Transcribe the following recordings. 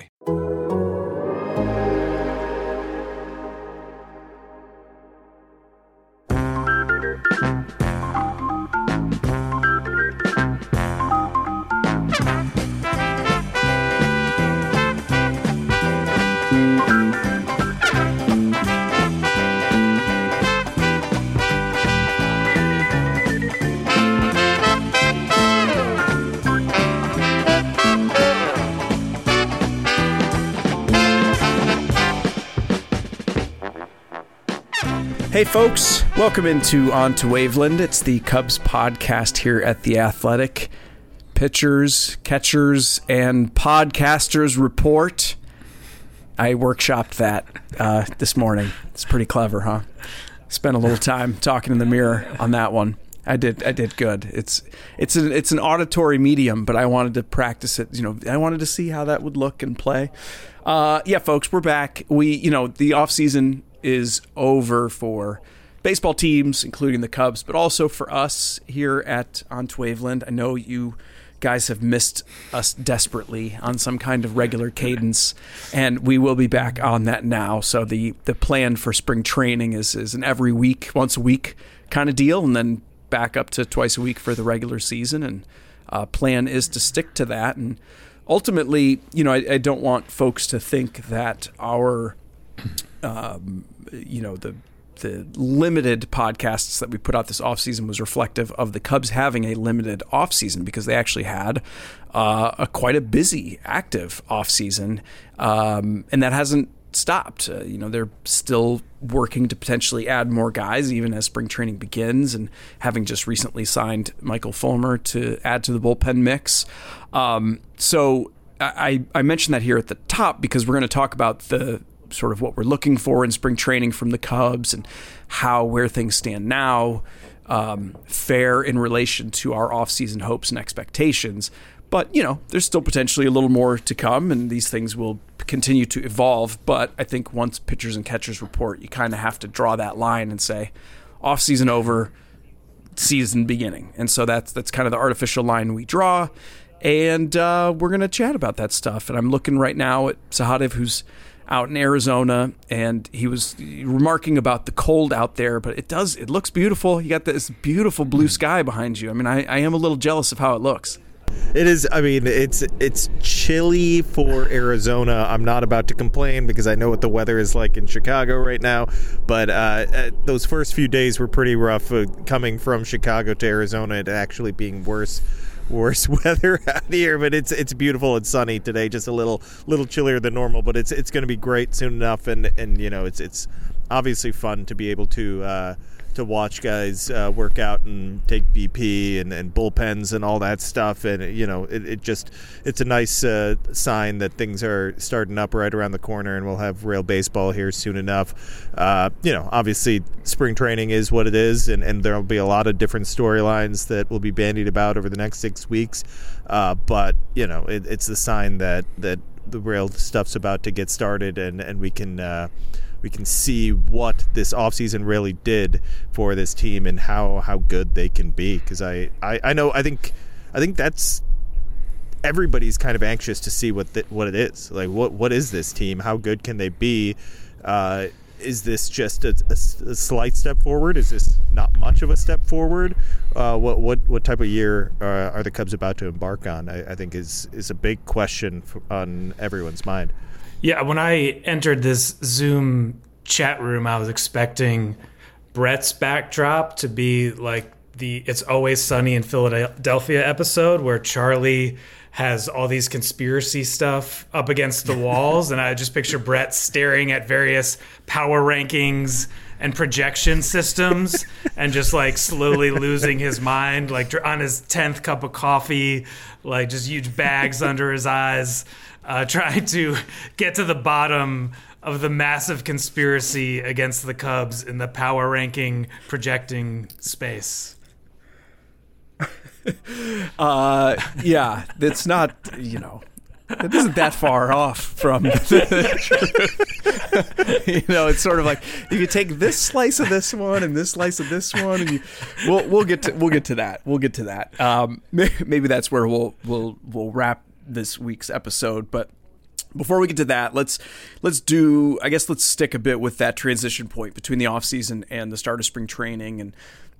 Hey, folks, welcome into On to Waveland. It's the Cubs podcast here at The Athletic. Pitchers, catchers, and podcasters report. I workshopped that uh, this morning. It's pretty clever, huh? Spent a little time talking in the mirror on that one. I did. I did good. It's it's an it's an auditory medium, but I wanted to practice it. You know, I wanted to see how that would look and play. Uh, yeah, folks, we're back. We you know the off season is over for baseball teams, including the Cubs, but also for us here at On Waveland. I know you guys have missed us desperately on some kind of regular cadence, and we will be back on that now. So the the plan for spring training is is an every week, once a week kind of deal, and then back up to twice a week for the regular season. And uh, plan is to stick to that. And ultimately, you know, I, I don't want folks to think that our um, you know the the limited podcasts that we put out this offseason was reflective of the Cubs having a limited offseason because they actually had uh, a quite a busy, active offseason. Um, and that hasn't stopped. Uh, you know, they're still working to potentially add more guys even as spring training begins and having just recently signed Michael Fulmer to add to the bullpen mix. Um, so I, I mentioned that here at the top because we're going to talk about the sort of what we're looking for in spring training from the Cubs and how where things stand now um, fair in relation to our offseason hopes and expectations. But you know, there's still potentially a little more to come, and these things will continue to evolve. But I think once pitchers and catchers report, you kind of have to draw that line and say, offseason over, season beginning. And so that's that's kind of the artificial line we draw. And uh, we're going to chat about that stuff. And I'm looking right now at Sahadev, who's out in Arizona, and he was remarking about the cold out there. But it does, it looks beautiful. You got this beautiful blue sky behind you. I mean, I, I am a little jealous of how it looks. It is. I mean, it's it's chilly for Arizona. I'm not about to complain because I know what the weather is like in Chicago right now. But uh, uh, those first few days were pretty rough. Uh, coming from Chicago to Arizona, it actually being worse worse weather out here, but it's it's beautiful and sunny today. Just a little little chillier than normal, but it's it's going to be great soon enough. And and you know it's it's obviously fun to be able to. Uh, to watch guys uh, work out and take BP and, and bullpens and all that stuff, and you know, it, it just it's a nice uh, sign that things are starting up right around the corner, and we'll have real baseball here soon enough. Uh, you know, obviously, spring training is what it is, and, and there'll be a lot of different storylines that will be bandied about over the next six weeks. Uh, but you know, it, it's the sign that that the real stuff's about to get started, and and we can uh, we can see what this offseason really did for this team and how how good they can be. Because I, I I know I think I think that's everybody's kind of anxious to see what the, what it is. Like what what is this team? How good can they be? Uh, is this just a, a, a, slight step forward? Is this not much of a step forward? Uh, what what what type of year uh, are the Cubs about to embark on? I, I think is is a big question on everyone's mind. Yeah, when I entered this Zoom chat room, I was expecting Brett's backdrop to be like the "It's Always Sunny in Philadelphia" episode where Charlie has all these conspiracy stuff up against the walls, and I just picture Brett staring at various power rankings and projection systems and just like slowly losing his mind, like on his 10th cup of coffee, like just huge bags under his eyes. Uh, trying to get to the bottom of the massive conspiracy against the Cubs in the power ranking projecting space. Uh, yeah, it's not, you know, it isn't that far off from you know it's sort of like you take this slice of this one and this slice of this one and you we'll we'll get to we'll get to that. We'll get to that. Um, maybe that's where we'll we'll we'll wrap this week's episode but before we get to that let's let's do i guess let's stick a bit with that transition point between the offseason and the start of spring training and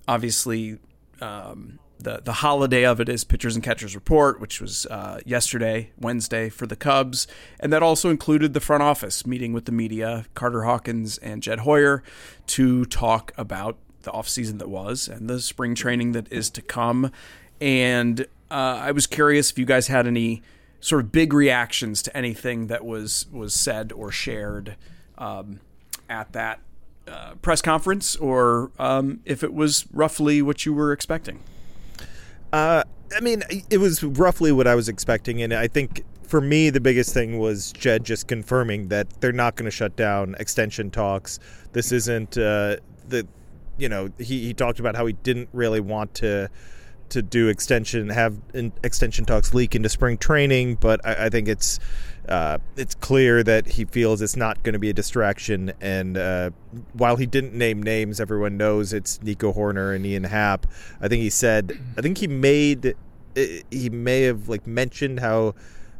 obviously um, the the holiday of it is pitchers and catchers report, which was uh, yesterday, Wednesday for the Cubs, and that also included the front office meeting with the media, Carter Hawkins and Jed Hoyer, to talk about the offseason that was and the spring training that is to come. And uh, I was curious if you guys had any sort of big reactions to anything that was was said or shared um, at that uh, press conference, or um, if it was roughly what you were expecting. Uh, I mean, it was roughly what I was expecting, and I think for me the biggest thing was Jed just confirming that they're not going to shut down extension talks. This isn't uh, the, you know, he he talked about how he didn't really want to to do extension have extension talks leak into spring training, but I, I think it's uh, it's clear that he feels it's not going to be a distraction. And uh, while he didn't name names, everyone knows it's Nico Hoerner and Ian Happ. I think he said, I think he made, he may have like mentioned how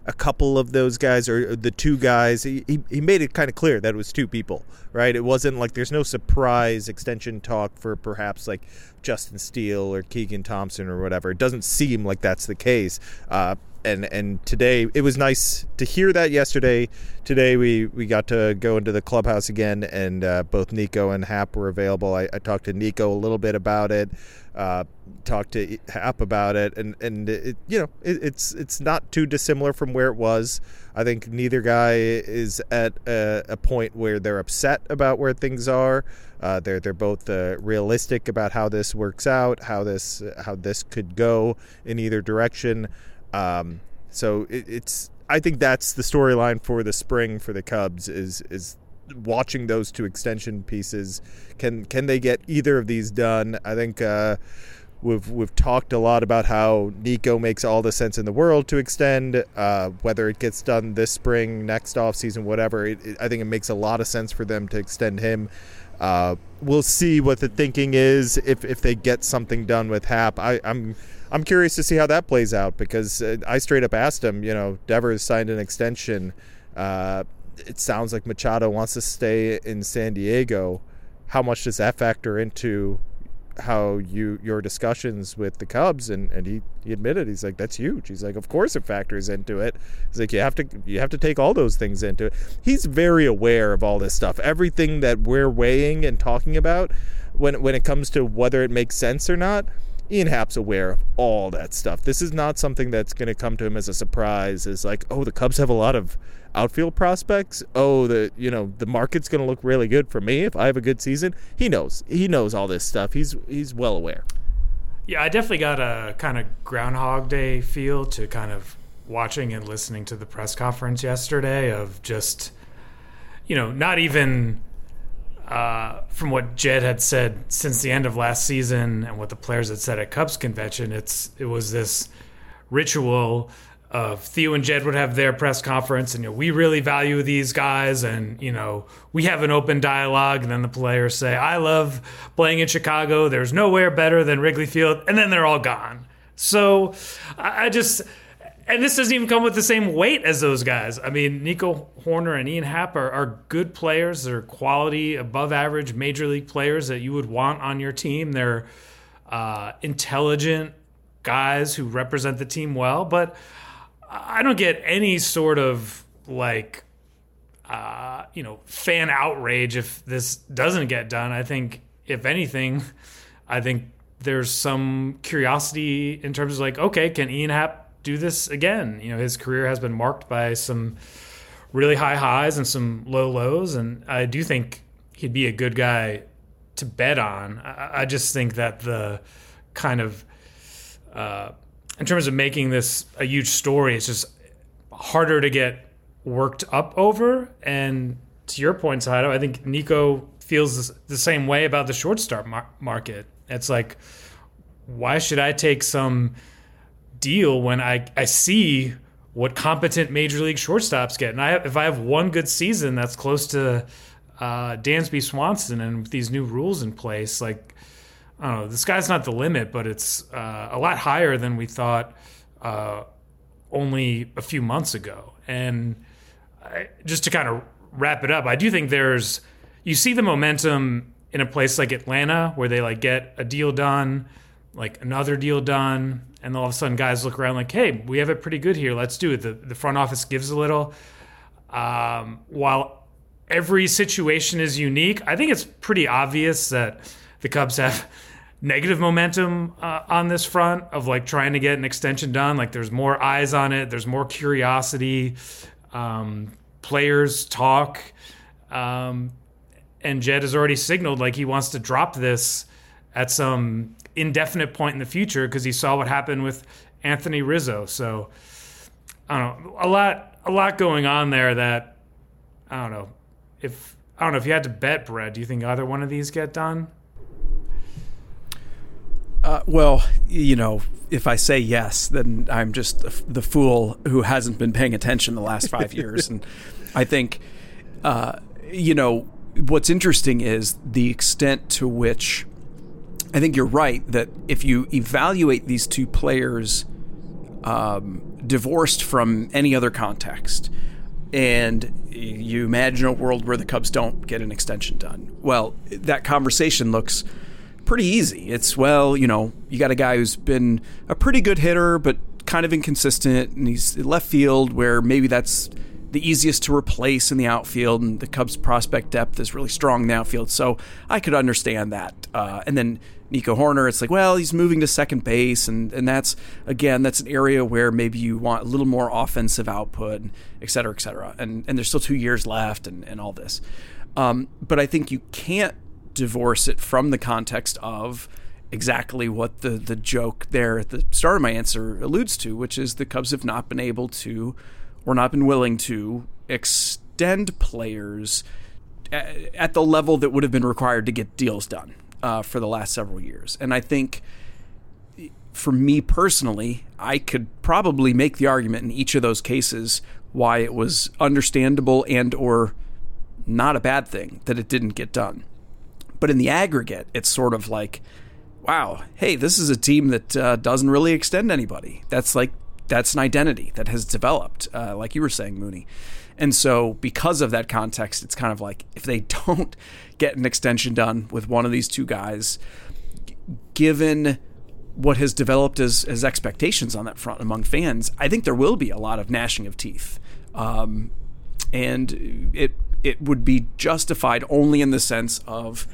a couple of those guys or the two guys he, he made it kind of clear that it was two people right? It wasn't like there's no surprise extension talk for perhaps like justin steele or keegan thompson or whatever. It doesn't seem like that's the case. Uh, and and today it was nice to hear that yesterday. Today we we got to go into the clubhouse again and uh, both nico and Happ were available. I, I, talked to nico a little bit about it uh, talked to Happ about it and and it, you know it, it's it's not too dissimilar from where it was. I think neither guy is at a, a point where they're upset about where things are. Uh, they're they're both uh, realistic about how this works out how this how this could go in either direction um, so it, it's I think that's the storyline for the spring for the Cubs is is watching those two extension pieces. Can can they get either of these done? I think uh, we've we've talked a lot about how Nico makes all the sense in the world to extend. Uh, whether it gets done this spring, next off season, whatever, it, it, I think it makes a lot of sense for them to extend him. Uh, we'll see what the thinking is if if they get something done with Happ. I, I'm I'm curious to see how that plays out because uh, I straight up asked him, you know, Devers signed an extension. Uh, it sounds like Machado wants to stay in San Diego. How much does that factor into how you your discussions with the Cubs and, and he, he admitted he's like that's huge. He's like of course it factors into it. He's like you have to you have to take all those things into it. He's very aware of all this stuff. Everything that we're weighing and talking about when when it comes to whether it makes sense or not Ian Happ's aware of all that stuff. This is not something that's going to come to him as a surprise. Is like, oh, the Cubs have a lot of outfield prospects. Oh, the you know the market's going to look really good for me if I have a good season. He knows. He knows all this stuff. He's he's well aware. Yeah, I definitely got a kind of Groundhog Day feel to kind of watching and listening to the press conference yesterday of just, you know, not even uh, from what Jed had said since the end of last season and what the players had said at Cubs convention, it's it was this ritual of Theo and Jed would have their press conference, and you know, we really value these guys, and you know, we have an open dialogue. And then the players say, "I love playing in Chicago. There's nowhere better than Wrigley Field," and then they're all gone. So I just and this doesn't even come with the same weight as those guys. I mean, Nico Hoerner and Ian Happ are, are good players. They're quality, above average major league players that you would want on your team. They're uh, intelligent guys who represent the team well, but I don't get any sort of like, uh, you know, fan outrage if this doesn't get done. I think, if anything, I think there's some curiosity in terms of like, okay, can Ian Happ do this again. You know, his career has been marked by some really high highs and some low lows, and I do think he'd be a good guy to bet on. I, I just think that the kind of uh, in terms of making this a huge story, it's just harder to get worked up over. And to your point, Saito, I think Nico feels the same way about the shortstop mar- market. It's like, why should I take some deal when I, I see what competent major league shortstops get? And I, if I have one good season that's close to uh, Dansby Swanson and with these new rules in place, like, I don't know, the sky's not the limit, but it's uh, a lot higher than we thought uh, only a few months ago. And I, just to kind of wrap it up, I do think there's, you see the momentum in a place like Atlanta where they like get a deal done, like another deal done, and all of a sudden guys look around like, hey, we have it pretty good here. Let's do it. The, the front office gives a little. Um, while every situation is unique, I think it's pretty obvious that the Cubs have negative momentum uh, on this front of like trying to get an extension done. Like there's more eyes on it, there's more curiosity. Um, players talk. Um, and Jed has already signaled like he wants to drop this at some indefinite point in the future because he saw what happened with Anthony Rizzo. So I don't know, a lot, a lot going on there that I don't know if I don't know if you had to bet, Brett. Do you think either one of these get done? Uh, well, you know, if I say yes, then I'm just the fool who hasn't been paying attention the last five years. And I think, uh, you know, what's interesting is the extent to which I think you're right that if you evaluate these two players um, divorced from any other context, and you imagine a world where the Cubs don't get an extension done, well, that conversation looks pretty easy. It's, well, you know, you got a guy who's been a pretty good hitter, but kind of inconsistent, and he's left field where maybe that's the easiest to replace in the outfield, and the Cubs' prospect depth is really strong in the outfield. So I could understand that. Uh, and then Nico Hoerner, it's like, well, he's moving to second base, and, and that's again, that's an area where maybe you want a little more offensive output, et cetera, et cetera. And and there's still two years left, and and all this. Um, but I think you can't divorce it from the context of exactly what the the joke there at the start of my answer alludes to, which is the Cubs have not been able to or not been willing to extend players at the level that would have been required to get deals done uh, for the last several years. And I think for me personally, I could probably make the argument in each of those cases why it was understandable and or not a bad thing that it didn't get done. But in the aggregate, it's sort of like, wow, hey, this is a team that uh, doesn't really extend anybody. That's like that's an identity that has developed, uh, like you were saying, Mooney. And so, because of that context, it's kind of like if they don't get an extension done with one of these two guys, given what has developed as, as expectations on that front among fans, I think there will be a lot of gnashing of teeth. Um, and it it would be justified only in the sense of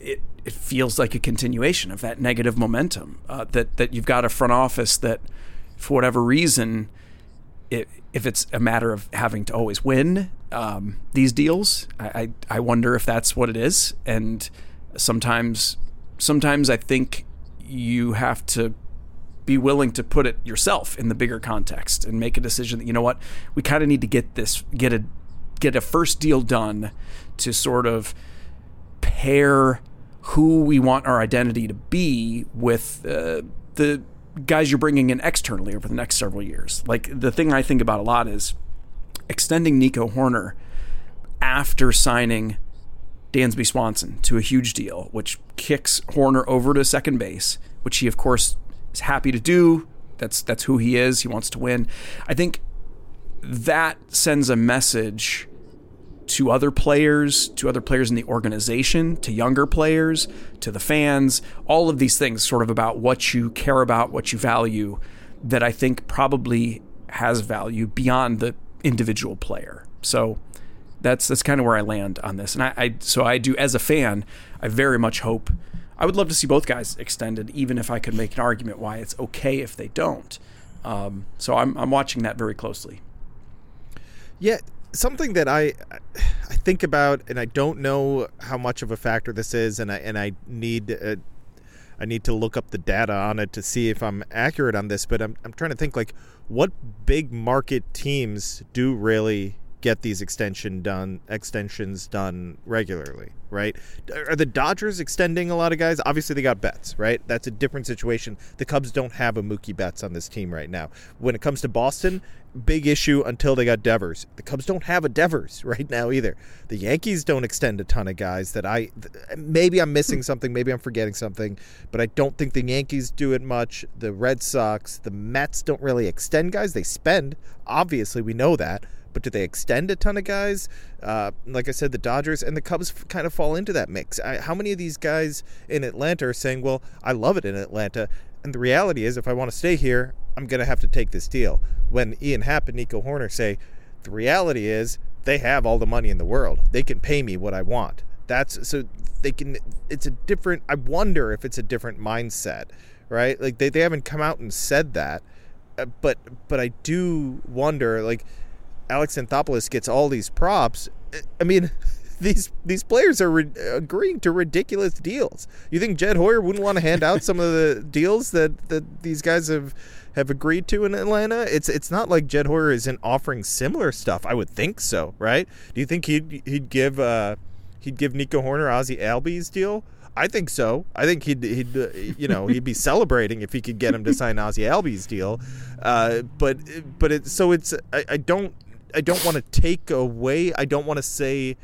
it, it feels like a continuation of that negative momentum uh, that that you've got a front office that for whatever reason it, if it's a matter of having to always win um, these deals I, I, I wonder if that's what it is. And sometimes sometimes I think you have to be willing to put it yourself in the bigger context and make a decision that you know what we kind of need to get this get a get a first deal done to sort of pair who we want our identity to be with uh, the guys you're bringing in externally over the next several years. Like the thing I think about a lot is extending Nico Hoerner after signing Dansby Swanson to a huge deal, which kicks Hoerner over to second base, which he of course is happy to do. That's that's who he is. He wants to win. I think that sends a message to other players, to other players in the organization, to younger players, to the fans, all of these things sort of about what you care about, what you value, that I think probably has value beyond the individual player. So that's that's kind of where I land on this. And I, I so I do as a fan, I very much hope I would love to see both guys extended, even if I could make an argument why it's okay if they don't. Um, so I'm I'm watching that very closely. Yeah, something that I I think about, and I don't know how much of a factor this is, and I and I need uh, I need to look up the data on it to see if I'm accurate on this. But I'm I'm trying to think like what big market teams do really get these extension done extensions done regularly, right? Are the Dodgers extending a lot of guys? Obviously, they got Betts, right? That's a different situation. The Cubs don't have a Mookie Betts on this team right now. When it comes to Boston, big issue until they got Devers. The Cubs don't have a Devers right now either. The Yankees don't extend a ton of guys that I maybe I'm missing something, maybe I'm forgetting something, but I don't think the Yankees do it much. The Red Sox, the Mets don't really extend guys. They spend, obviously, we know that but do they extend a ton of guys? Uh, like I said, the Dodgers and the Cubs kind of fall into that mix. I, how many of these guys in Atlanta are saying, "Well, I love it in Atlanta," and the reality is, if I want to stay here, I'm going to have to take this deal. When Ian Happ and Nico Hoerner say, the reality is they have all the money in the world. They can pay me what I want. That's so they can. It's a different. I wonder if it's a different mindset, right? Like they, they haven't come out and said that, uh, but but I do wonder like Alex Anthopoulos gets all these props. I mean, these these players are re- agreeing to ridiculous deals. You think Jed Hoyer wouldn't want to hand out some of the deals that, that these guys have have agreed to in Atlanta? It's it's not like Jed Hoyer isn't offering similar stuff. I would think so, right? Do you think he'd he'd give uh, he'd give Nico Hoerner Ozzie Albies deal? I think so. I think he'd he'd uh, you know he'd be celebrating if he could get him to sign Ozzie Albies deal. Uh, but but it so it's I, I don't I don't want to take away. I don't want to say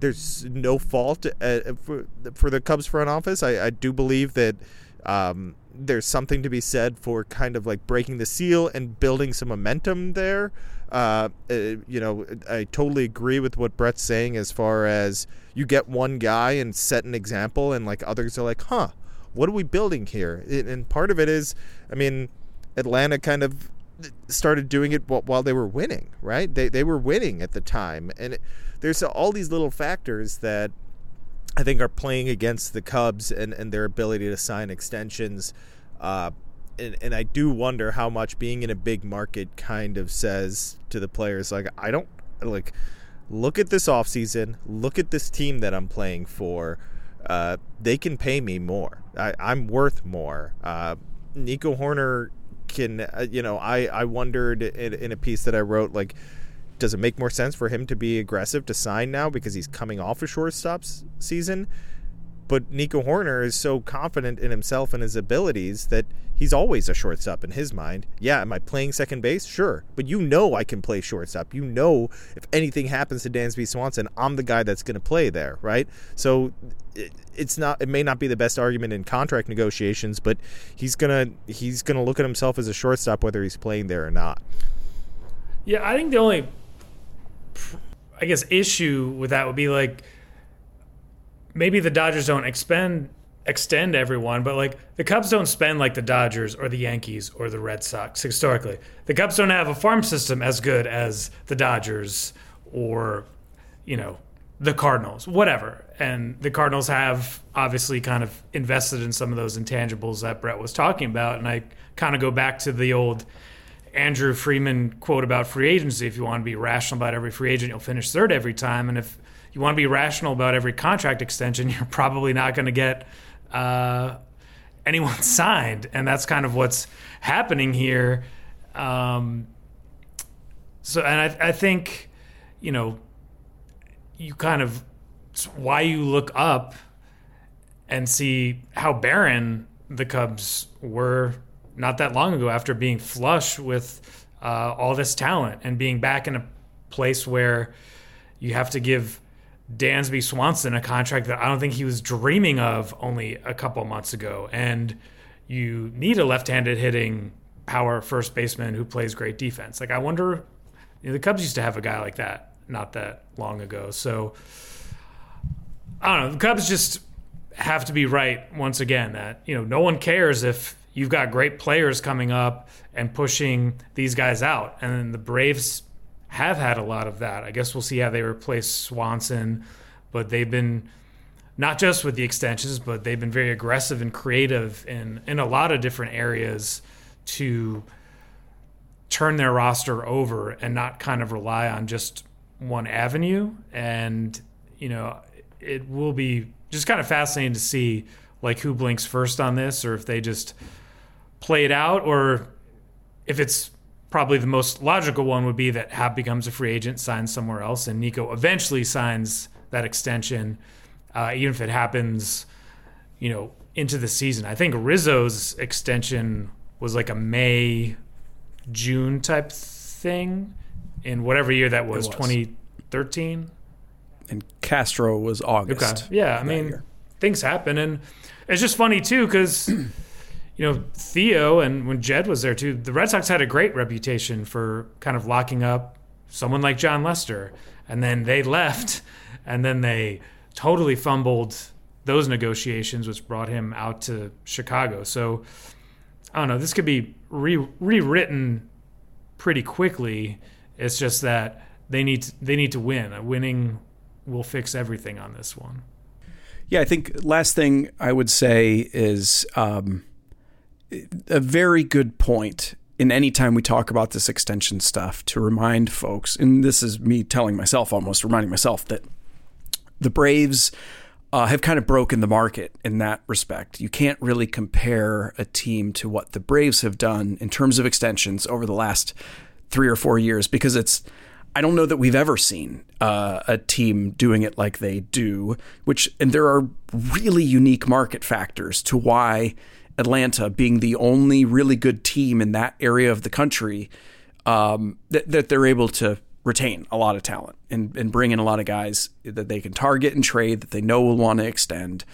there's no fault uh, for for the Cubs front office. I, I do believe that um, there's something to be said for kind of like breaking the seal and building some momentum there. Uh, uh, you know, I totally agree with what Brett's saying as far as you get one guy and set an example, and like others are like, huh, what are we building here? And part of it is, I mean, Atlanta kind of started doing it while they were winning, right? They they were winning at the time, and it, there's all these little factors that I think are playing against the Cubs and, and their ability to sign extensions. Uh, and, and I do wonder how much being in a big market kind of says to the players, like, I don't like look at this offseason, look at this team that I'm playing for. Uh, they can pay me more. I, am worth more. Uh, Nico Can uh, you know I I wondered in, in, a piece that I wrote like does it make more sense for him to be aggressive to sign now because he's coming off a shortstop season but Nico Hoerner is so confident in himself and his abilities that he's always a shortstop in his mind. Yeah, am I playing second base? Sure. But you know I can play shortstop. You know if anything happens to Dansby Swanson, I'm the guy that's going to play there, right? So it's not it may not be the best argument in contract negotiations, but he's going to he's going to look at himself as a shortstop whether he's playing there or not. Yeah, I think the only I guess issue with that would be like maybe the Dodgers don't expend extend everyone, but like the Cubs don't spend like the Dodgers or the Yankees or the Red Sox historically. The Cubs don't have a farm system as good as the Dodgers or you know the Cardinals, whatever. And the Cardinals have obviously kind of invested in some of those intangibles that Brett was talking about. And I kind of go back to the old Andrew Friedman quote about free agency. If you want to be rational about every free agent, you'll finish third every time. And if you want to be rational about every contract extension, you're probably not going to get uh, anyone signed, and that's kind of what's happening here. Um, so, and I, I think, you know, you kind of why you look up and see how barren the Cubs were not that long ago after being flush with uh, all this talent and being back in a place where you have to give Dansby Swanson a contract that I don't think he was dreaming of only a couple months ago. And you need a left-handed hitting power first baseman who plays great defense. Like I wonder, you know, the Cubs used to have a guy like that not that long ago. So I don't know. The Cubs just have to be right once again that you know no one cares if you've got great players coming up and pushing these guys out, and the Braves have had a lot of that. I guess we'll see how they replace Swanson, but they've been not just with the extensions, but they've been very aggressive and creative in in a lot of different areas to turn their roster over and not kind of rely on just one avenue. And you know, it will be just kind of fascinating to see like who blinks first on this, or if they just play it out, or if it's probably the most logical one would be that Happ becomes a free agent, signs somewhere else, and Nico eventually signs that extension, uh, even if it happens, you know, into the season. I think Rizzo's extension was like a May, June type thing in whatever year that was, was. 2013. And Castro was August. Okay. Yeah, I mean, year. things happen, and it's just funny too because you know Theo and when Jed was there too, the Red Sox had a great reputation for kind of locking up someone like Jon Lester, and then they left, and then they totally fumbled those negotiations, which brought him out to Chicago. So I don't know. This could be re- rewritten pretty quickly. It's just that they need to, they need to win. Winning will fix everything on this one. Yeah, I think last thing I would say is um, a very good point in any time we talk about this extension stuff to remind folks, and this is me telling myself almost reminding myself that the Braves uh, have kind of broken the market in that respect. You can't really compare a team to what the Braves have done in terms of extensions over the last three or four years because it's. I don't know that we've ever seen uh, a team doing it like they do, which, and there are really unique market factors to why Atlanta, being the only really good team in that area of the country, um, that, that they're able to retain a lot of talent and, and bring in a lot of guys that they can target and trade that they know will want to extend.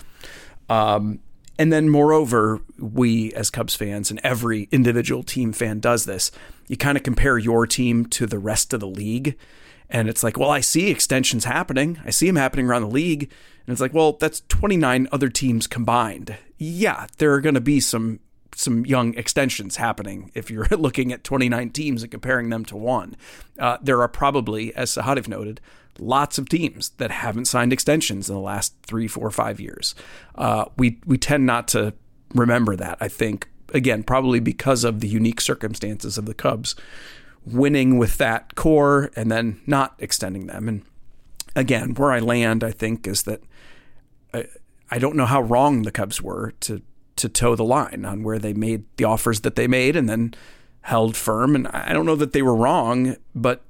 Um, and then, moreover, we as Cubs fans and every individual team fan does this. You kind of compare your team to the rest of the league. And it's like, well, I see extensions happening. I see them happening around the league. And it's like, well, that's 29 other teams combined. Yeah, there are going to be some some young extensions happening if you're looking at 29 teams and comparing them to one. Uh, there are probably, as Sahadev noted, lots of teams that haven't signed extensions in the last three, four, five years. Uh, we we tend not to remember that. I think again, probably because of the unique circumstances of the Cubs winning with that core and then not extending them. And again, where I land, I think, is that I, I don't know how wrong the Cubs were to to toe the line on where they made the offers that they made and then held firm. And I don't know that they were wrong, but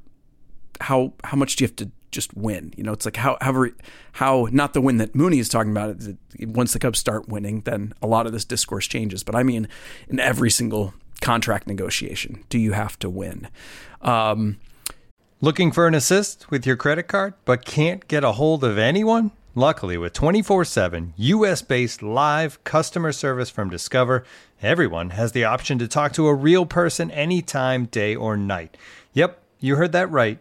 how how much do you have to just win? You know, it's like how how how not the win that Mooney is talking about. Once the Cubs start winning, then a lot of this discourse changes. But I mean, in every single contract negotiation, do you have to win? Um, Looking for an assist with your credit card, but can't get a hold of anyone? Luckily, with 24 7 US based live customer service from Discover, everyone has the option to talk to a real person anytime, day or night. Yep, you heard that right.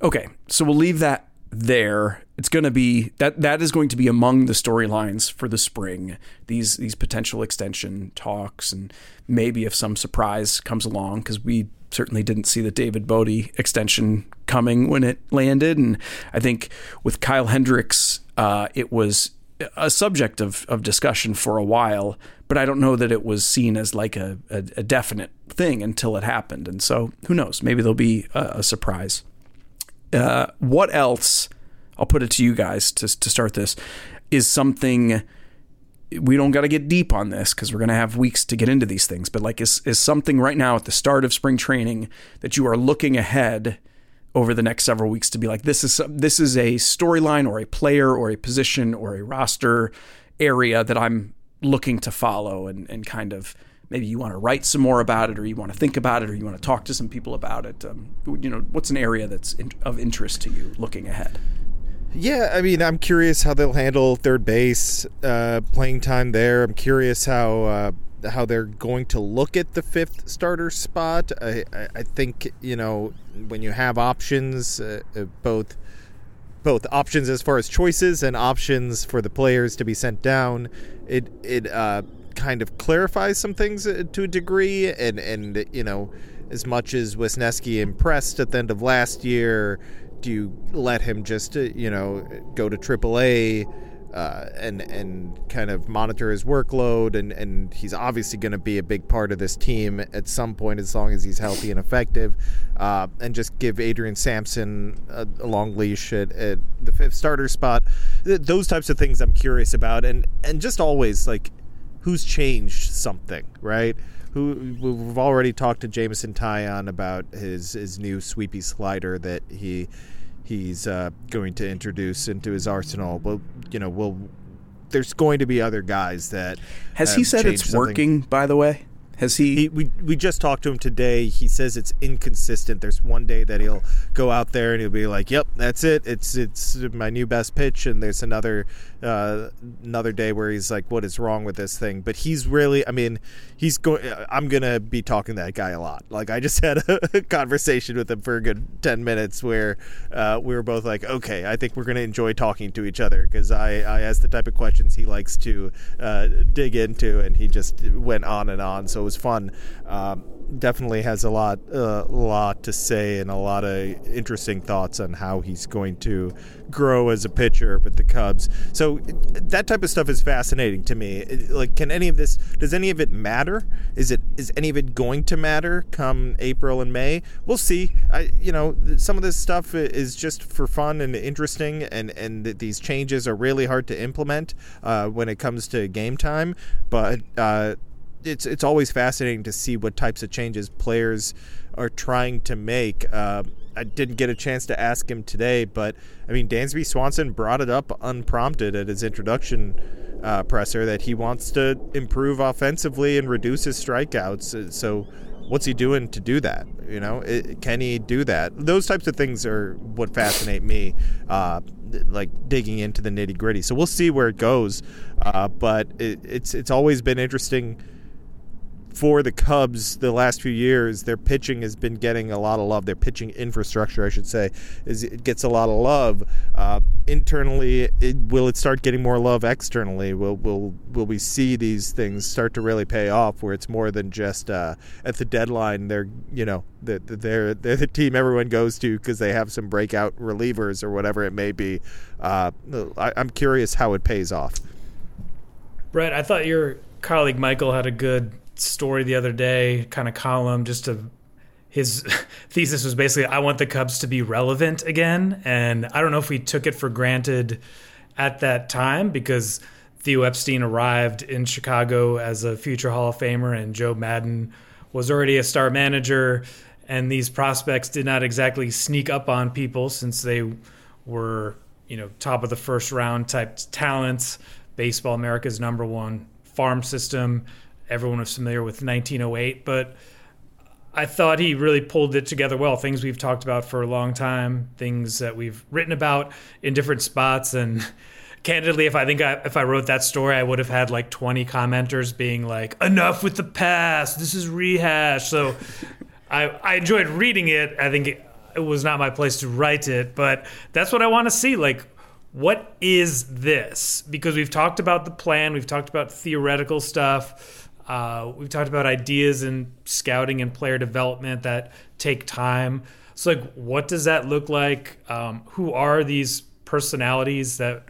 Okay, so we'll leave that there. It's going to be that that is going to be among the storylines for the spring. These these potential extension talks, and maybe if some surprise comes along, because we certainly didn't see the David Bote extension coming when it landed, and I think with Kyle Hendricks, uh, it was a subject of, of discussion for a while, but I don't know that it was seen as like a, a, a definite thing until it happened. And so who knows? Maybe there'll be a, a surprise. Uh, what else? I'll put it to you guys to to start this. Is something we don't got to get deep on this because we're going to have weeks to get into these things. But like, is is something right now at the start of spring training that you are looking ahead over the next several weeks to be like, this is this is a storyline or a player or a position or a roster area that I'm looking to follow and and kind of maybe you want to write some more about it or you want to think about it or you want to talk to some people about it. Um, you know, what's an area that's in, of interest to you looking ahead? Yeah, I mean, I'm curious how they'll handle third base uh, playing time there. I'm curious how uh, how they're going to look at the fifth starter spot. I, I, I think you know when you have options, uh, uh both both options as far as choices and options for the players to be sent down. It it uh, kind of clarifies some things uh, to a degree, and and you know, as much as Wesneski impressed at the end of last year, do you let him just uh, you know go to AAA? Uh, and and kind of monitor his workload and and he's obviously going to be a big part of this team at some point as long as he's healthy and effective uh, and just give Adrian Sampson a, a long leash at, at, the fifth starter spot those types of things I'm curious about and and just always like who's changed something, right? Who we've already talked to Jameson Taillon about his his new sweepy slider that he he's uh, going to introduce into his arsenal. Well, you know, we'll there's going to be other guys that has he said it's something. working. By the way, has he? he? we we just talked to him today. He says it's inconsistent. There's one day that he'll go out there and he'll be like, "Yep, that's it. It's it's my new best pitch." And there's another uh, another day where he's like, "What is wrong with this thing?" But he's really, I mean, he's going. I'm gonna be talking to that guy a lot. Like I just had a conversation with him for a good ten minutes where uh, we were both like, "Okay, I think we're gonna enjoy talking to each other," because I I asked the type of questions he likes to uh, dig into, and he just went on and on. So was fun. Um, definitely has a lot, a uh, lot to say and a lot of interesting thoughts on how he's going to grow as a pitcher with the Cubs. So that type of stuff is fascinating to me. Like, can any of this? Does any of it matter? Is it? Is any of it going to matter come April and May? We'll see. I, you know, some of this stuff is just for fun and interesting, and and these changes are really hard to implement uh, when it comes to game time. But uh, it's it's always fascinating to see what types of changes players are trying to make. Uh, I didn't get a chance to ask him today, but I mean, Dansby Swanson brought it up unprompted at his introduction uh, presser that he wants to improve offensively and reduce his strikeouts. So, what's he doing to do that? You know, it, can he do that? Those types of things are what fascinate me, uh, like digging into the nitty gritty. So we'll see where it goes, uh, but it, it's it's always been interesting for the Cubs the last few years, their pitching has been getting a lot of love. Their pitching infrastructure, I should say, is it gets a lot of love. Uh, internally, it, will it start getting more love externally? Will will will we see these things start to really pay off, where it's more than just uh, at the deadline? They're you know they're they're, they're the team everyone goes to because they have some breakout relievers or whatever it may be. Uh, I, I'm curious how it pays off. Brett, I thought your colleague Michael had a good story the other day, kind of column, just to his thesis was basically I want the Cubs to be relevant again. And I don't know if we took it for granted at that time because Theo Epstein arrived in Chicago as a future Hall of Famer and Joe Maddon was already a star manager. And these prospects did not exactly sneak up on people since they were, you know, top of the first round type talents. Baseball America's number one farm system everyone was familiar with 1908, but I thought he really pulled it together well. Things we've talked about for a long time, things that we've written about in different spots, and candidly, if I think I, if I wrote that story, I would have had like 20 commenters being like, "Enough with the past. This is rehash." So I I enjoyed reading it. I think it, it was not my place to write it, but that's what I want to see. Like what is this? Because we've talked about the plan, we've talked about theoretical stuff. Uh, we've talked about ideas in scouting and player development that take time. So, like, what does that look like? Um, who are these personalities that,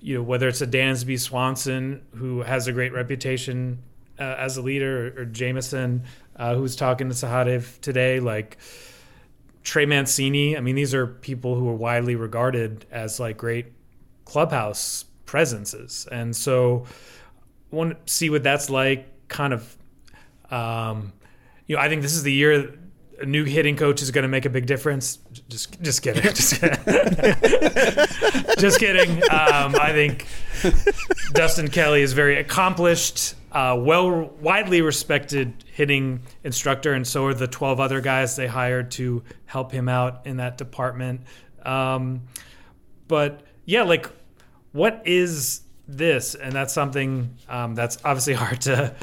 you know, whether it's a Dansby Swanson who has a great reputation uh, as a leader, or, or Jameson uh, who's talking to Sahadev today, like Trey Mancini. I mean, these are people who are widely regarded as like great clubhouse presences, and so want to see what that's like. Kind of, um, you know, I think this is the year a new hitting coach is going to make a big difference. Just, just kidding. Just kidding. just kidding. Um, I think Dustin Kelly is very accomplished, uh, well, widely respected hitting instructor, and so are the 12 other guys they hired to help him out in that department. Um, but yeah, like, what is this? And that's something um, that's obviously hard to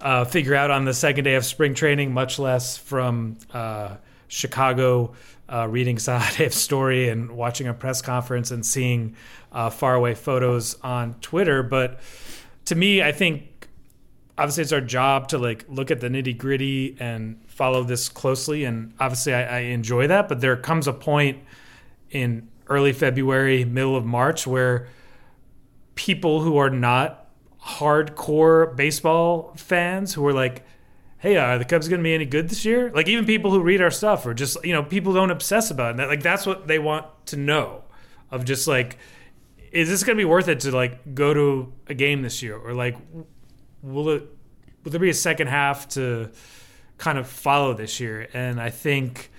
uh, figure out on the second day of spring training, much less from uh, Chicago uh, reading Sahadev's story and watching a press conference and seeing uh, faraway photos on Twitter. But to me, I think obviously it's our job to like look at the nitty gritty and follow this closely. And obviously, I, I enjoy that. But there comes a point in early February, middle of March, where people who are not hardcore baseball fans who are like, hey, are the Cubs going to be any good this year? Like even people who read our stuff or just, you know, people don't obsess about it. That, like that's what they want to know of just like, is this going to be worth it to like go to a game this year? Or like, will it, will there be a second half to kind of follow this year? And I think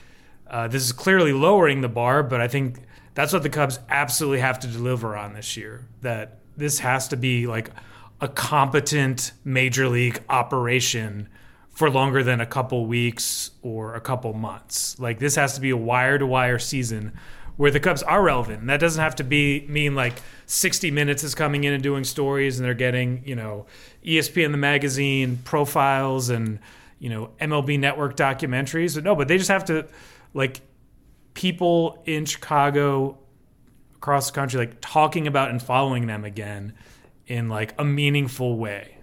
uh, this is clearly lowering the bar, but I think that's what the Cubs absolutely have to deliver on this year. That this has to be like a competent major league operation for longer than a couple weeks or a couple months. Like this has to be a wire to wire season where the Cubs are relevant. And that doesn't have to be mean like 60 minutes is coming in and doing stories and they're getting, you know, ESPN the magazine profiles and, you know, MLB network documentaries. No, but they just have to like people in Chicago across the country like talking about and following them again in like a meaningful way.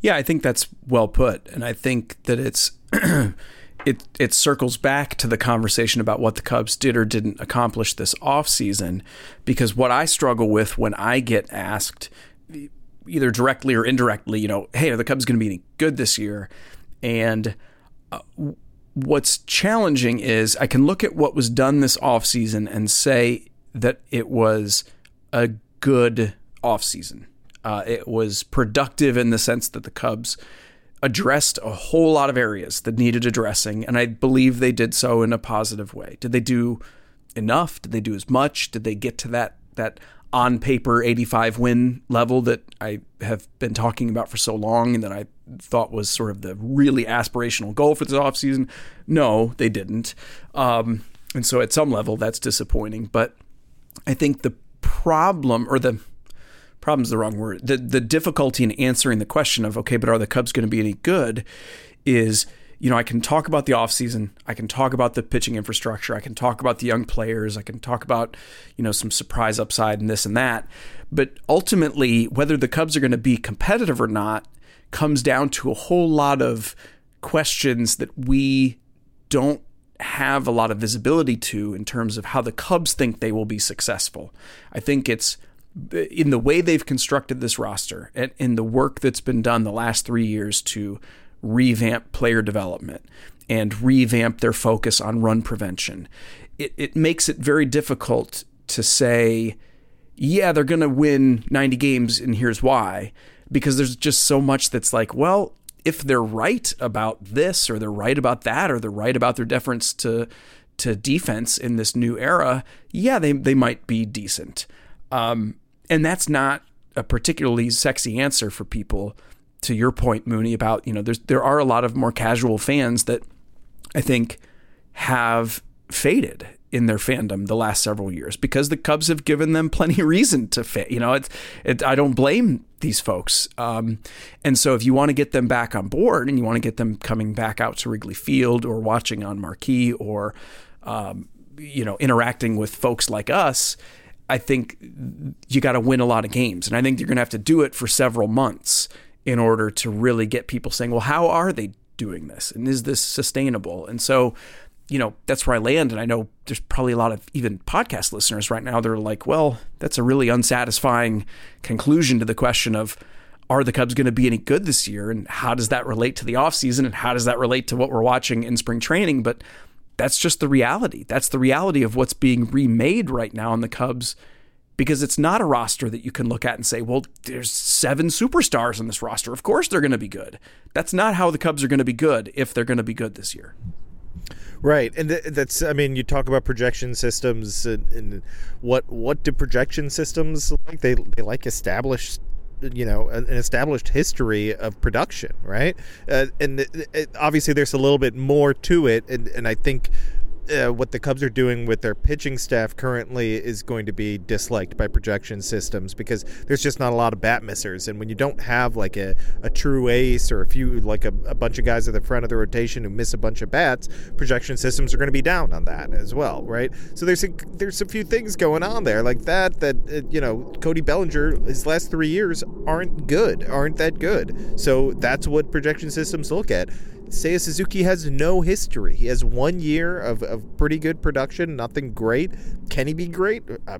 Yeah, I think that's well put, and I think that it's it it circles back to the conversation about what the Cubs did or didn't accomplish this offseason because what I struggle with when I get asked either directly or indirectly, you know, hey, are the Cubs going to be any good this year? And uh, what's challenging is I can look at what was done this offseason and say that it was a good offseason. Uh, it was productive in the sense that the Cubs addressed a whole lot of areas that needed addressing, and I believe they did so in a positive way. Did they do enough? Did they do as much? Did they get to that that on paper 85 win level that I have been talking about for so long and that I thought was sort of the really aspirational goal for this offseason? No, they didn't. Um, and so at some level, that's disappointing. But I think the problem or the problem's the wrong word. The the difficulty in answering the question of okay, but are the Cubs going to be any good? Is you know I can talk about the offseason, I can talk about the pitching infrastructure, I can talk about the young players, I can talk about you know some surprise upside and this and that, but ultimately whether the Cubs are going to be competitive or not comes down to a whole lot of questions that we don't have a lot of visibility to in terms of how the Cubs think they will be successful. I think it's in the way they've constructed this roster and in the work that's been done the last three years to revamp player development and revamp their focus on run prevention, it, it makes it very difficult to say, yeah, they're going to win 90 games and here's why. Because there's just so much that's like, well, if they're right about this or they're right about that or they're right about their deference to to defense in this new era, yeah, they, they might be decent. Um, and that's not a particularly sexy answer for people. To your point, Mooney, about you know, there's there are a lot of more casual fans that I think have faded in their fandom the last several years because the Cubs have given them plenty of reason to fade. You know, it's it, I don't blame these folks. Um, and so if you want to get them back on board and you want to get them coming back out to Wrigley Field or watching on Marquee or um, you know interacting with folks like us, I think you got to win a lot of games. And I think you're going to have to do it for several months in order to really get people saying, well, how are they doing this? And is this sustainable? And so, you know, that's where I land. And I know there's probably a lot of even podcast listeners right now. They're like, well, that's a really unsatisfying conclusion to the question of, are the Cubs going to be any good this year? And how does that relate to the offseason? And how does that relate to what we're watching in spring training? But that's just the reality. That's the reality of what's being remade right now, in the Cubs because it's not a roster that you can look at and say, well, there's seven superstars on this roster. Of course they're going to be good. That's not how the Cubs are going to be good if they're going to be good this year. Right, and th- that's I mean, you talk about projection systems and, and, what what do projection systems like? They they like established you know an established history of production right uh, and it, obviously there's a little bit more to it and, and i think uh, what the Cubs are doing with their pitching staff currently is going to be disliked by projection systems because there's just not a lot of bat missers. And when you don't have like a, a true ace or a few, like a, a bunch of guys at the front of the rotation who miss a bunch of bats, projection systems are going to be down on that as well, right? So there's a, there's a few things going on there like that, that, uh, you know, Cody Bellinger, his last three years aren't good, aren't that good. So that's what projection systems look at. Seiya Suzuki has no history. He has one year of, of pretty good production, nothing great. Can he be great? Uh,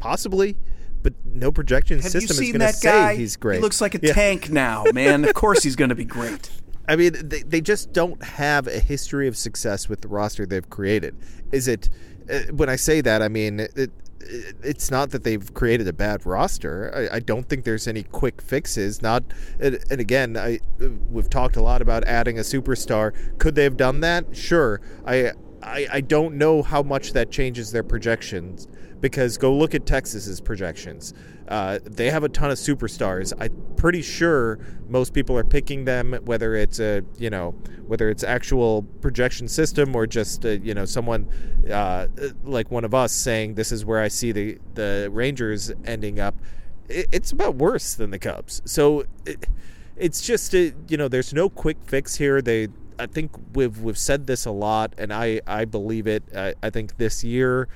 possibly, but no projection Have system is going to say guy? he's great. He looks like a Yeah. tank now, man. of course he's going to be great. I mean, they, they just don't have a history of success with the roster they've created. Is it, uh, when I say that, I mean, it, it, it's not that they've created a bad roster. I, I don't think there's any quick fixes. Not, and, and again, I we've talked a lot about adding a superstar. Could they have done that? Sure. I, I, I don't know how much that changes their projections because go look at Texas's projections. Uh, they have a ton of superstars. I'm pretty sure most people are picking them, whether it's a you know whether it's actual projection system or just uh, you know someone uh, like one of us saying this is where I see the the Rangers ending up. It, it's about worse than the Cubs. So it, it's just uh, you know there's no quick fix here. They I think we've we've said this a lot, and I I believe it. I, I think this year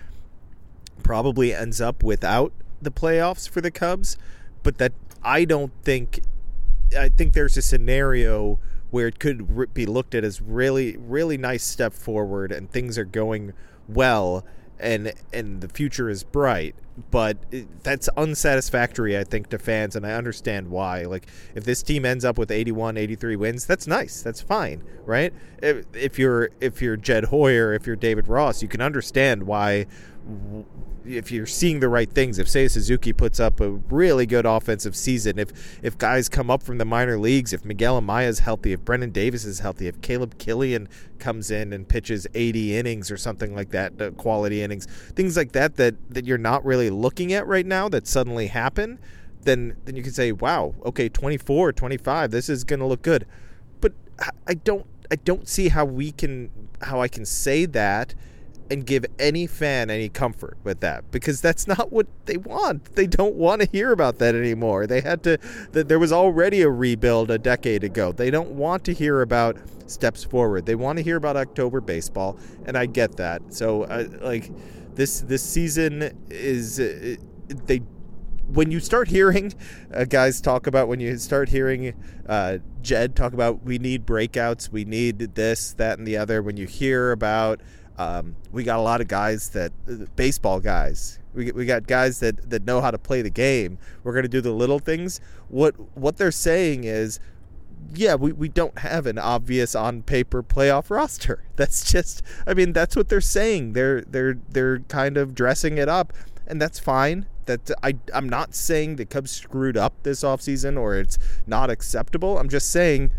probably ends up without the playoffs for the Cubs, but that I don't think. I think there's a scenario where it could be looked at as really, really nice step forward, and things are going well, and and the future is bright. But that's unsatisfactory, I think, to fans, and I understand why. Like, if this team ends up with 81, 83 wins, that's nice. That's fine, right? If, if you're if you're Jed Hoyer, if you're David Ross, you can understand why if you're seeing the right things, if say Suzuki puts up a really good offensive season, if if guys come up from the minor leagues, if Miguel Amaya is healthy, if Brennan Davis is healthy, if Caleb Killian comes in and pitches 80 innings or something like that, uh, quality innings, things like that that that you're not really looking at right now that suddenly happen, then then you can say, wow, okay, 24, 25, this is going to look good. But I don't I don't see how we can how I can say that and give any fan any comfort with that because that's not what they want. They don't want to hear about that anymore. They had to that there was already a rebuild a decade ago. They don't want to hear about steps forward. They want to hear about October baseball and I get that. So uh, like this this season is uh, they when you start hearing uh, guys talk about when you start hearing uh, Jed talk about we need breakouts, we need this, that, and the other. When you hear about um, we got a lot of guys that baseball guys. We, we got guys that, that know how to play the game. We're going to do the little things. What what they're saying is, yeah, we, we don't have an obvious on paper playoff roster. That's just I mean that's what they're saying. They're they're they're kind of dressing it up, and that's fine. That I I'm not saying the Cubs screwed up this offseason or it's not acceptable. I'm just saying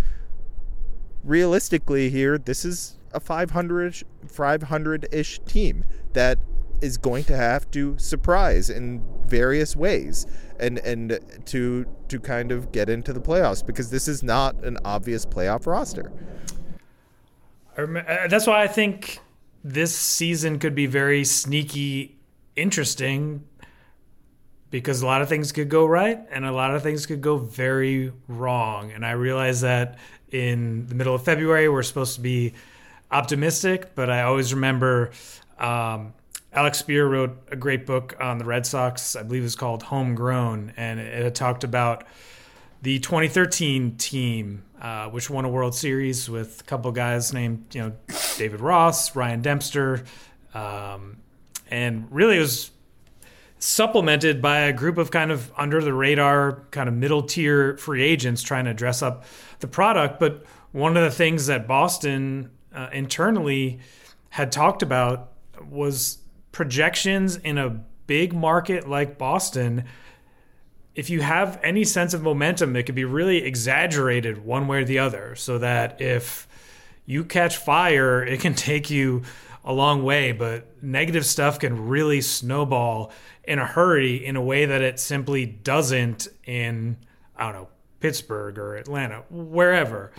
realistically here, this is a 500 500-ish team that is going to have to surprise in various ways and and to to kind of get into the playoffs because this is not an obvious playoff roster. I rem- uh, That's why I think this season could be very sneaky interesting because a lot of things could go right and a lot of things could go very wrong. And I realize that in the middle of February, we're supposed to be optimistic, but I always remember um, Alex Speier wrote a great book on the Red Sox. I believe it was called Homegrown, and it talked about the 2013 team, uh, which won a World Series with a couple guys named, you know, David Ross, Ryan Dempster, um, and really it was supplemented by a group of kind of under the radar, kind of middle tier free agents trying to dress up the product. But one of the things that Boston uh, internally had talked about was projections in a big market like Boston, if you have any sense of momentum, it could be really exaggerated one way or the other. So that if you catch fire, it can take you a long way, but negative stuff can really snowball in a hurry in a way that it simply doesn't in, I don't know, Pittsburgh or Atlanta, wherever.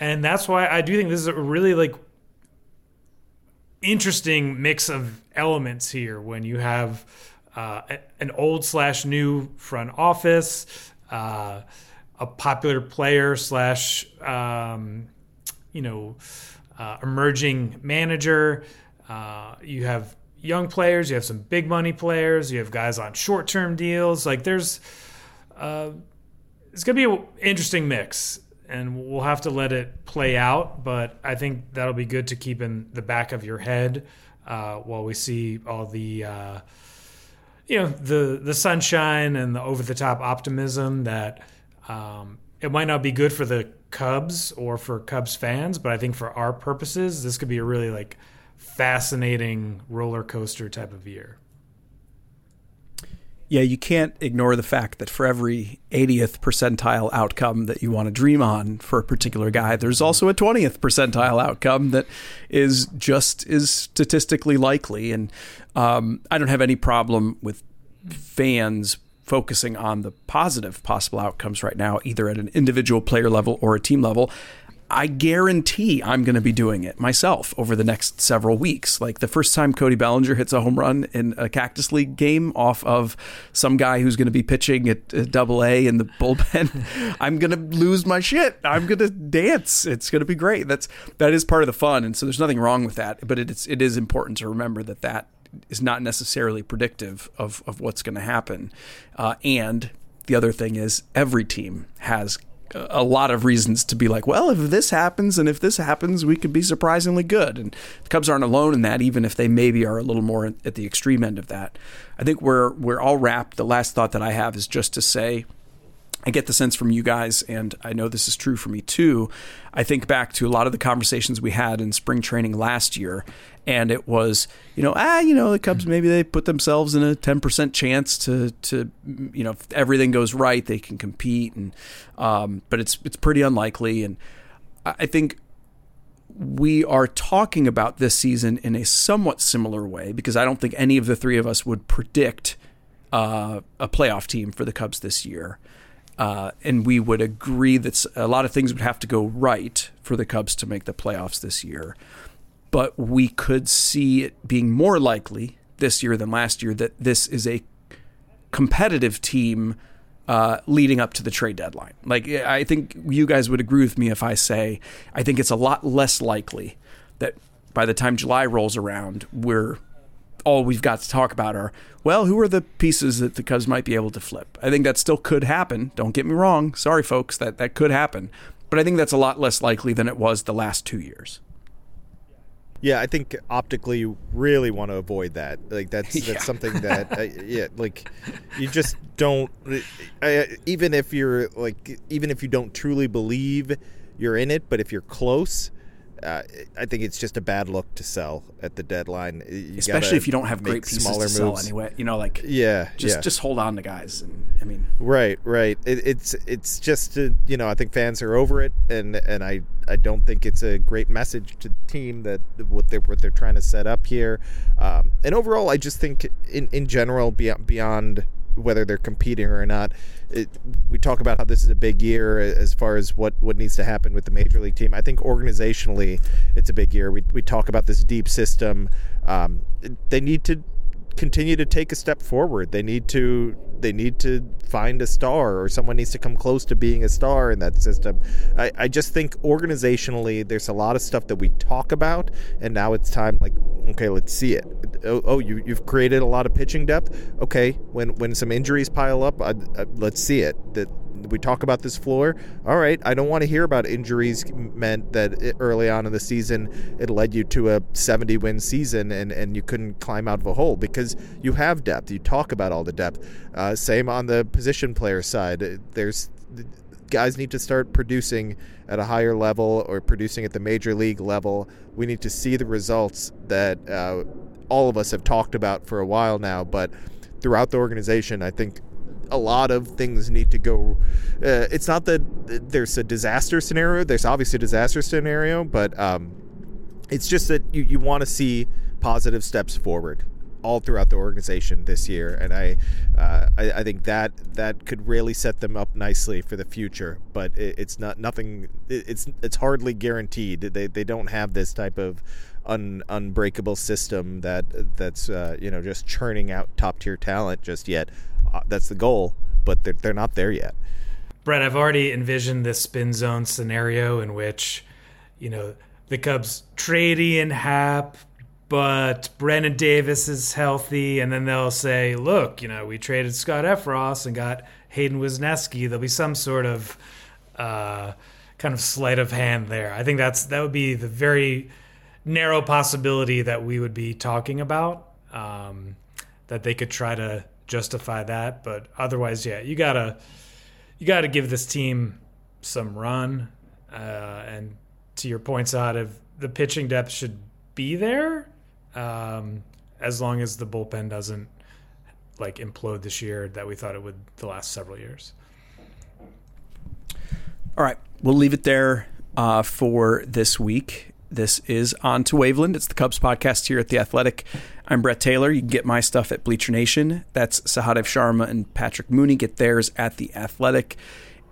And that's why I do think this is a really like interesting mix of elements here when you have uh, an old slash new front office, uh, a popular player slash um, you know uh, emerging manager. Uh, you have young players, you have some big money players, you have guys on short term deals. Like there's uh, it's gonna be an interesting mix and we'll have to let it play out. But I think that'll be good to keep in the back of your head uh, while we see all the, uh, you know, the the sunshine and the over the top optimism that um, it might not be good for the Cubs or for Cubs fans, but I think for our purposes, this could be a really like fascinating roller coaster type of year yeah, you can't ignore the fact that for every 80th percentile outcome that you want to dream on for a particular guy, there's also a 20th percentile outcome that is just is statistically likely. And um, I don't have any problem with fans focusing on the positive possible outcomes right now, either at an individual player level or a team level. I guarantee I'm going to be doing it myself over the next several weeks. Like the first time Cody Bellinger hits a home run in a Cactus League game off of some guy who's going to be pitching at double A in the bullpen, I'm going to lose my shit. I'm going to dance. It's going to be great. That's that is part of the fun, and so there's nothing wrong with that. But it's it is important to remember that that is not necessarily predictive of of what's going to happen. Uh, and the other thing is every team has a lot of reasons to be like, well, if this happens and if this happens, we could be surprisingly good. And the Cubs aren't alone in that, even if they maybe are a little more at the extreme end of that. I think we're we're all wrapped. The last thought that I have is just to say, I get the sense from you guys, and I know this is true for me too. I think back to a lot of the conversations we had in spring training last year, and it was, you know, ah, you know, the Cubs maybe they put themselves in a ten percent chance to to, you know, if everything goes right, they can compete, and um, but it's it's pretty unlikely, and I think we are talking about this season in a somewhat similar way because I don't think any of the three of us would predict uh, a playoff team for the Cubs this year. Uh, and we would agree that a lot of things would have to go right for the Cubs to make the playoffs this year. But we could see it being more likely this year than last year that this is a competitive team uh, leading up to the trade deadline. Like, I think you guys would agree with me if I say I think it's a lot less likely that by the time July rolls around, we're all we've got to talk about are well, who are the pieces that the Cubs might be able to flip? I think that still could happen. Don't get me wrong. Sorry, folks, that that could happen. But I think that's a lot less likely than it was the last two years. Yeah, I think optically you really want to avoid that. Like that's that's yeah. something that uh, yeah, like you just don't. Uh, even if you're like, even if you don't truly believe you're in it, but if you're close, uh, I think it's just a bad look to sell at the deadline. You Especially if you don't have great pieces smaller to moves. sell anyway. You know, like yeah, just yeah. just hold on to guys. And I mean, right, right. It, it's it's just uh, you know I think fans are over it, and and I I don't think it's a great message to the team that what they're what they're trying to set up here. Um, and overall, I just think in in general beyond beyond whether they're competing or not. It, we talk about how this is a big year as far as what, what needs to happen with the major league team. I think organizationally, it's a big year. We, we talk about this deep system. Um, they need to continue to take a step forward. They need to they need to find a star or someone needs to come close to being a star in that system. I, I just think organizationally there's a lot of stuff that we talk about and now it's time like okay let's see it. Oh, oh you, you've created a lot of pitching depth. Okay when when some injuries pile up uh, uh, let's see it. That we talk about this floor. All right, I don't want to hear about injuries meant that early on in the season it led you to a 70 win season and, and you couldn't climb out of a hole because you have depth. You talk about all the depth. Uh, same on the position player side. There's guys need to start producing at a higher level or producing at the major league level. We need to see the results that uh, all of us have talked about for a while now, but throughout the organization. I think a lot of things need to go. Uh, it's not that there's a disaster scenario. There's obviously a disaster scenario, but um, it's just that you, you want to see positive steps forward all throughout the organization this year, and I, uh, I, I, think that that could really set them up nicely for the future. But it, it's not nothing. It, it's it's hardly guaranteed. They they don't have this type of un, unbreakable system that that's uh, you know just churning out top tier talent just yet. Uh, that's the goal, but they're they're not there yet. Brett, I've already envisioned this spin zone scenario in which, you know, the Cubs trade Ian Happ, but Brennan Davis is healthy, and then they'll say, "Look, you know, we traded Scott Effross and got Hayden Wesneski." There'll be some sort of uh, kind of sleight of hand there. I think that's that would be the very narrow possibility that we would be talking about. Um, that they could try to justify that, but otherwise, yeah, you gotta you gotta give this team some run. Uh, and to your points out of the pitching depth should be there um, as long as the bullpen doesn't like implode this year that we thought it would the last several years. All right, we'll leave it there uh, for this week. This is On to Waveland. It's the Cubs podcast here at The Athletic. I'm Brett Taylor. You can get my stuff at Bleacher Nation. That's Sahadev Sharma and Patrick Mooney. Get theirs at The Athletic.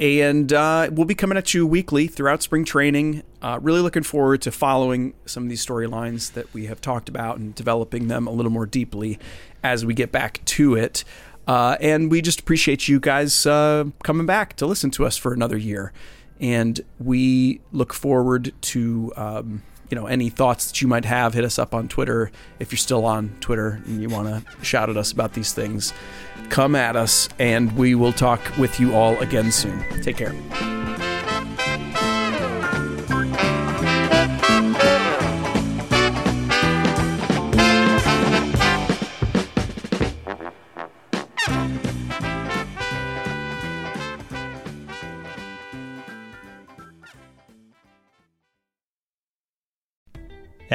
And uh, we'll be coming at you weekly throughout spring training. Uh, really looking forward to following some of these storylines that we have talked about and developing them a little more deeply as we get back to it. Uh, and we just appreciate you guys uh, coming back to listen to us for another year. And we look forward to um, you know any thoughts that you might have. Hit us up on Twitter if you're still on Twitter and you want to shout at us about these things come at us, and we will talk with you all again soon. Take care.